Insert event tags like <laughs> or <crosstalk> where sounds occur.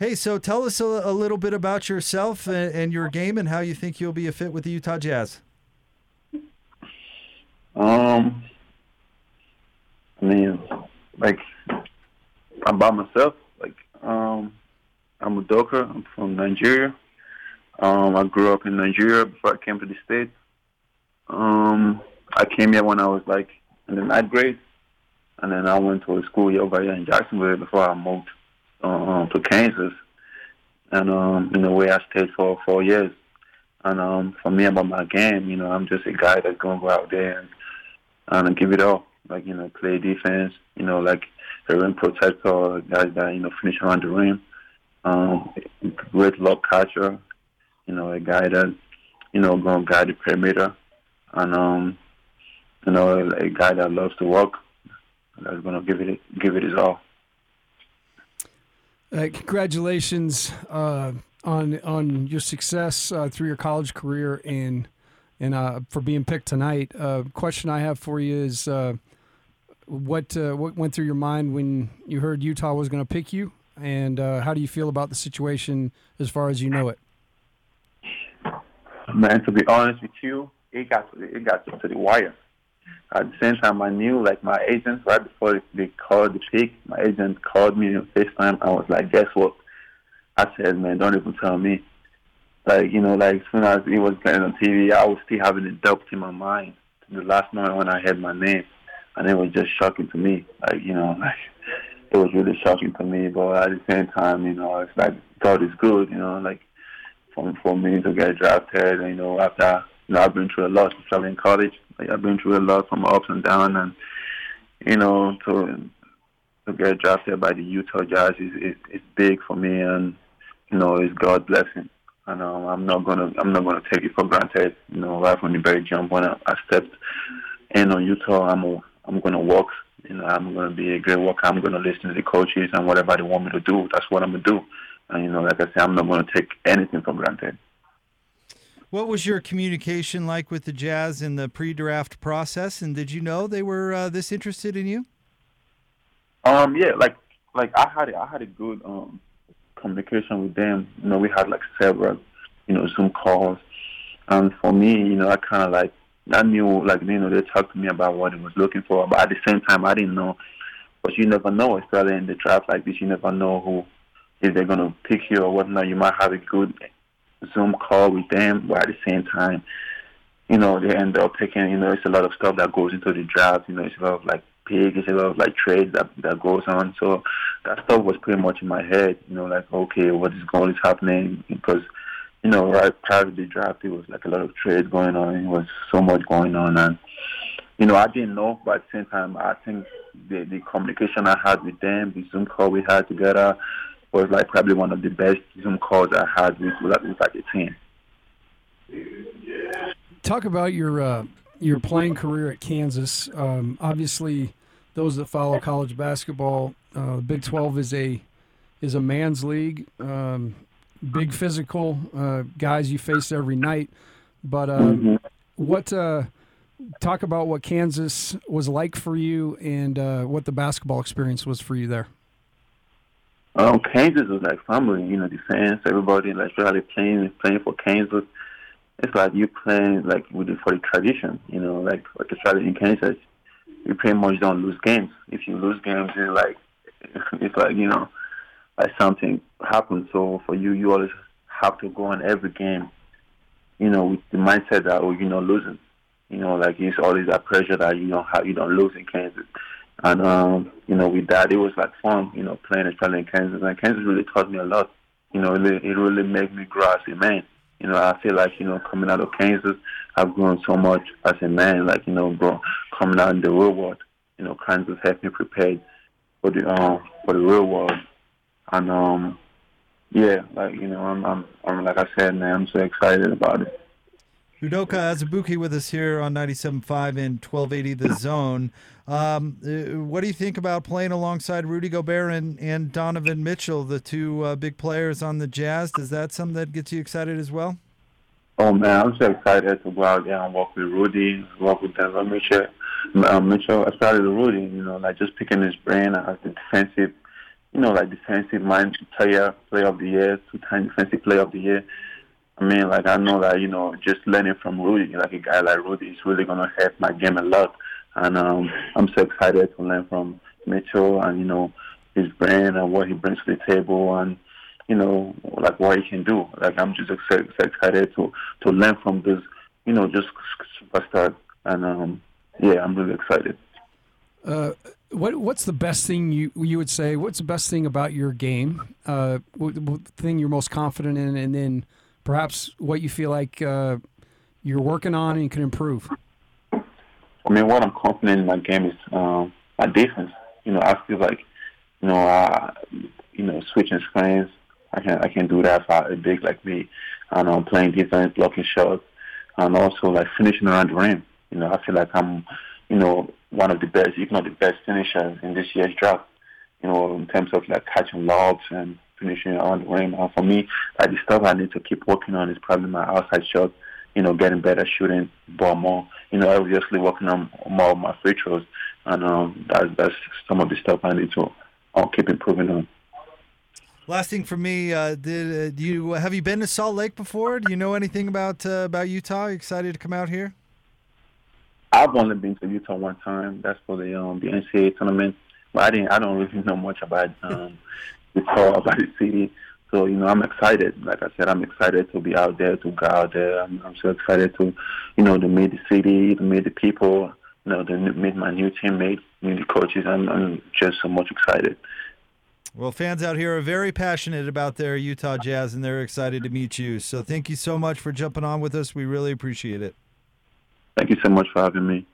Hey, so tell us a, a little bit about yourself and, and, your game and how you think you'll be a fit with the Utah Jazz. Um, I mean, like, I'm by myself. Like, um, I'm Udoka. I'm from Nigeria. Um, I grew up in Nigeria before I came to the States. Um, I came here when I was like in the ninth grade, and then I went to a school over here in Jacksonville before I moved um, to Kansas. And um, you know, where I stayed for four years. And um, for me about my game, you know, I'm just a guy that's gonna go out there and, and give it all. Like you know, play defense. You know, like a rim protector, guys that you know finish around the rim. Um, great lob catcher. You know, a guy that you know gonna guide the perimeter, and um, you know, a guy that loves to work. That's gonna give it give it his all. Uh, congratulations uh, on on your success uh, through your college career and and uh, for being picked tonight. Uh, question I have for you is uh, what what went through your mind when you heard Utah was going to pick you, and how do you feel about the situation as far as you know it? Man, to be honest with you, it got it got to the wire. At the same time, I knew like my agent right before they called the pick. My agent called me on FaceTime. I was like, "Guess what?" I said, "Man, don't even tell me." Like you know, like as soon as it was playing on TV, I was still having a doubt in my mind. The last moment when I heard my name, and it was just shocking to me. Like you know, <laughs> like it was really shocking to me. But at the same time, you know, it's like God is good. You know, like for for me to get drafted, you know, after you know, I've been through a lot, especially in college. Like I've been through a lot from ups and downs, and you know, to to get drafted by the Utah Jazz is is, big for me, and you know, it's God's blessing. And um, I'm not gonna I'm not gonna take it for granted. You know, right from the very jump when I, I stepped in on Utah, I'm a, I'm gonna work. You know, I'm gonna be a great worker. I'm gonna listen to the coaches and whatever they want me to do. That's what I'm gonna do. And you know, like I said, I'm not gonna take anything for granted. What was your communication like with the Jazz in the pre-draft process, and did you know they were uh, this interested in you? Um, yeah, like like I had I had a good um communication with them. You know, we had like several, you know, Zoom calls, and for me, you know, I kind of like I knew like you know they talked to me about what they was looking for, but at the same time, I didn't know. But you never know, especially in the draft like this, you never know who if they're gonna pick you or whatnot. You might have a good Zoom call with them, but at the same time, you know, they end up taking, you know, it's a lot of stuff that goes into the draft. You know, it's a lot of like pick, it's a lot of like trades that that goes on. So that stuff was pretty much in my head. You know, like okay, what is going is happening because. You know, right prior to the draft, it was like a lot of trades going on. It was so much going on, and you know, I didn't know, but at the same time, I think the the communication I had with them, the Zoom call we had together, was like probably one of the best Zoom calls I had with with, like the team. Talk about your uh, your playing career at Kansas. Um, obviously, those that follow college basketball, uh, Big Twelve is a is a man's league. Um, big physical uh, guys you face every night. But uh, mm-hmm. what uh, talk about what Kansas was like for you and uh, what the basketball experience was for you there? Um, Kansas was like family, you know, the fans, everybody, like really playing playing for Kansas. It's like you playing like with it for the tradition, you know, like like especially in Kansas, you pretty much don't lose games. If you lose games, it's like <laughs> it's like you know, like something happens. So for you, you always have to go on every game, you know, with the mindset that oh, you're not losing. You know, like it's always that pressure that you know how you don't lose in Kansas. And um, you know, with that, it was like fun. You know, playing and playing in Kansas, and Kansas really taught me a lot. You know, it, it really made me grow as a man. You know, I feel like you know, coming out of Kansas, I've grown so much as a man. Like you know, bro, coming out in the real world. You know, Kansas helped me prepare for the um for the real world. And um, yeah, like you know, I'm I'm, I'm like I said, man, I'm so excited about it. Udoka Azubuike with us here on 97.5 and 1280 The Zone. Um, uh, what do you think about playing alongside Rudy Gobert and, and Donovan Mitchell, the two uh, big players on the Jazz? Does that something that gets you excited as well? Oh man, I'm so excited to go out there and work with Rudy, work with Donovan Mitchell. Um, Mitchell, especially Rudy, you know, like just picking his brain as the defensive you know, like defensive mind player, player of the year, two time defensive player of the year. I mean, like I know that you know, just learning from Rudy, like a guy like Rudy, is really gonna help my game a lot. And um, I'm so excited to learn from Mitchell and you know his brain and what he brings to the table and you know like what he can do. Like I'm just excited, excited to to learn from this, you know, just superstar. And um, yeah, I'm really excited. Uh, what what's the best thing you you would say? What's the best thing about your game? Uh, what, what thing you're most confident in, and then perhaps what you feel like uh, you're working on and can improve. I mean, what I'm confident in my game is um, my defense. You know, I feel like you know, uh, you know, switching screens. I can I can do that for a big like me, and I'm playing defense, blocking shots, and also like finishing around the rim. You know, I feel like I'm, you know, one of the best, if not the best finishers in this year's draft. You know, in terms of like catching lobs and finishing the rim. And for me, like the stuff I need to keep working on is probably my outside shot. You know, getting better shooting ball more. You know, obviously working on more of my free throws, and um, that's that's some of the stuff I need to I'll keep improving on. Last thing for me, uh, did uh, do you have you been to Salt Lake before? Do you know anything about uh, about Utah? excited to come out here? I've only been to Utah one time. That's for the um, the NCAA tournament. But I didn't. I don't really <laughs> know much about um, Utah about the city. So you know, I'm excited. Like I said, I'm excited to be out there, to go out there. I'm, I'm so excited to, you know, to meet the city, to meet the people, you know, to meet my new teammates, meet the coaches. I'm, I'm just so much excited. Well, fans out here are very passionate about their Utah Jazz, and they're excited to meet you. So thank you so much for jumping on with us. We really appreciate it. Thank you so much for having me.